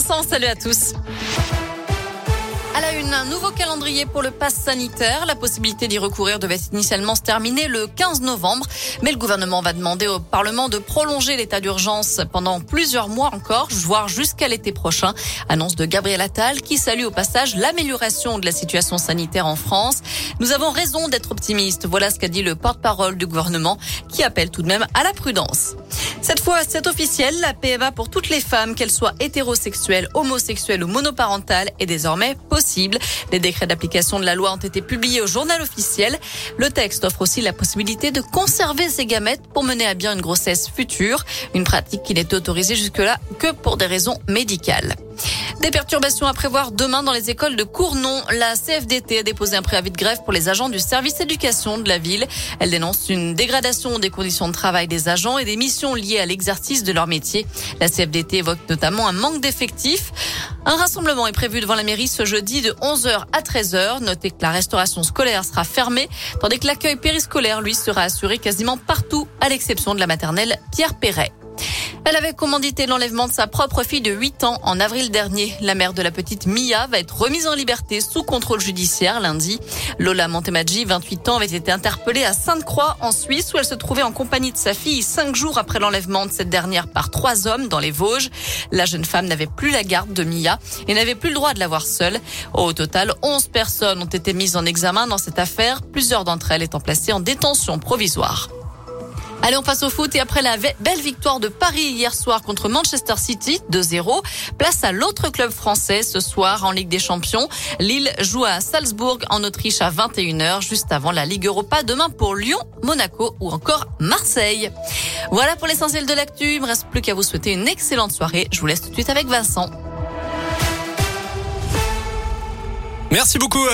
Salut à tous. À la une, un nouveau calendrier pour le pass sanitaire. La possibilité d'y recourir devait initialement se terminer le 15 novembre, mais le gouvernement va demander au Parlement de prolonger l'état d'urgence pendant plusieurs mois encore, voire jusqu'à l'été prochain. Annonce de Gabriel Attal qui salue au passage l'amélioration de la situation sanitaire en France. Nous avons raison d'être optimistes. Voilà ce qu'a dit le porte-parole du gouvernement qui appelle tout de même à la prudence. Cette fois, c'est officiel. La PMA pour toutes les femmes, qu'elles soient hétérosexuelles, homosexuelles ou monoparentales, est désormais possible. Les décrets d'application de la loi ont été publiés au journal officiel. Le texte offre aussi la possibilité de conserver ses gamètes pour mener à bien une grossesse future. Une pratique qui n'est autorisée jusque-là que pour des raisons médicales. Des perturbations à prévoir demain dans les écoles de Cournon. La CFDT a déposé un préavis de grève pour les agents du service éducation de la ville. Elle dénonce une dégradation des conditions de travail des agents et des missions liées à l'exercice de leur métier. La CFDT évoque notamment un manque d'effectifs. Un rassemblement est prévu devant la mairie ce jeudi de 11h à 13h. Notez que la restauration scolaire sera fermée, tandis que l'accueil périscolaire, lui, sera assuré quasiment partout, à l'exception de la maternelle Pierre Perret. Elle avait commandité l'enlèvement de sa propre fille de 8 ans en avril dernier. La mère de la petite Mia va être remise en liberté sous contrôle judiciaire lundi. Lola Montemadji, 28 ans, avait été interpellée à Sainte-Croix en Suisse où elle se trouvait en compagnie de sa fille cinq jours après l'enlèvement de cette dernière par trois hommes dans les Vosges. La jeune femme n'avait plus la garde de Mia et n'avait plus le droit de la voir seule. Au total, 11 personnes ont été mises en examen dans cette affaire, plusieurs d'entre elles étant placées en détention provisoire. Allez, on passe au foot et après la belle victoire de Paris hier soir contre Manchester City 2-0, place à l'autre club français ce soir en Ligue des Champions. Lille joue à Salzbourg en Autriche à 21h juste avant la Ligue Europa demain pour Lyon, Monaco ou encore Marseille. Voilà pour l'essentiel de l'actu. Il me reste plus qu'à vous souhaiter une excellente soirée. Je vous laisse tout de suite avec Vincent. Merci beaucoup.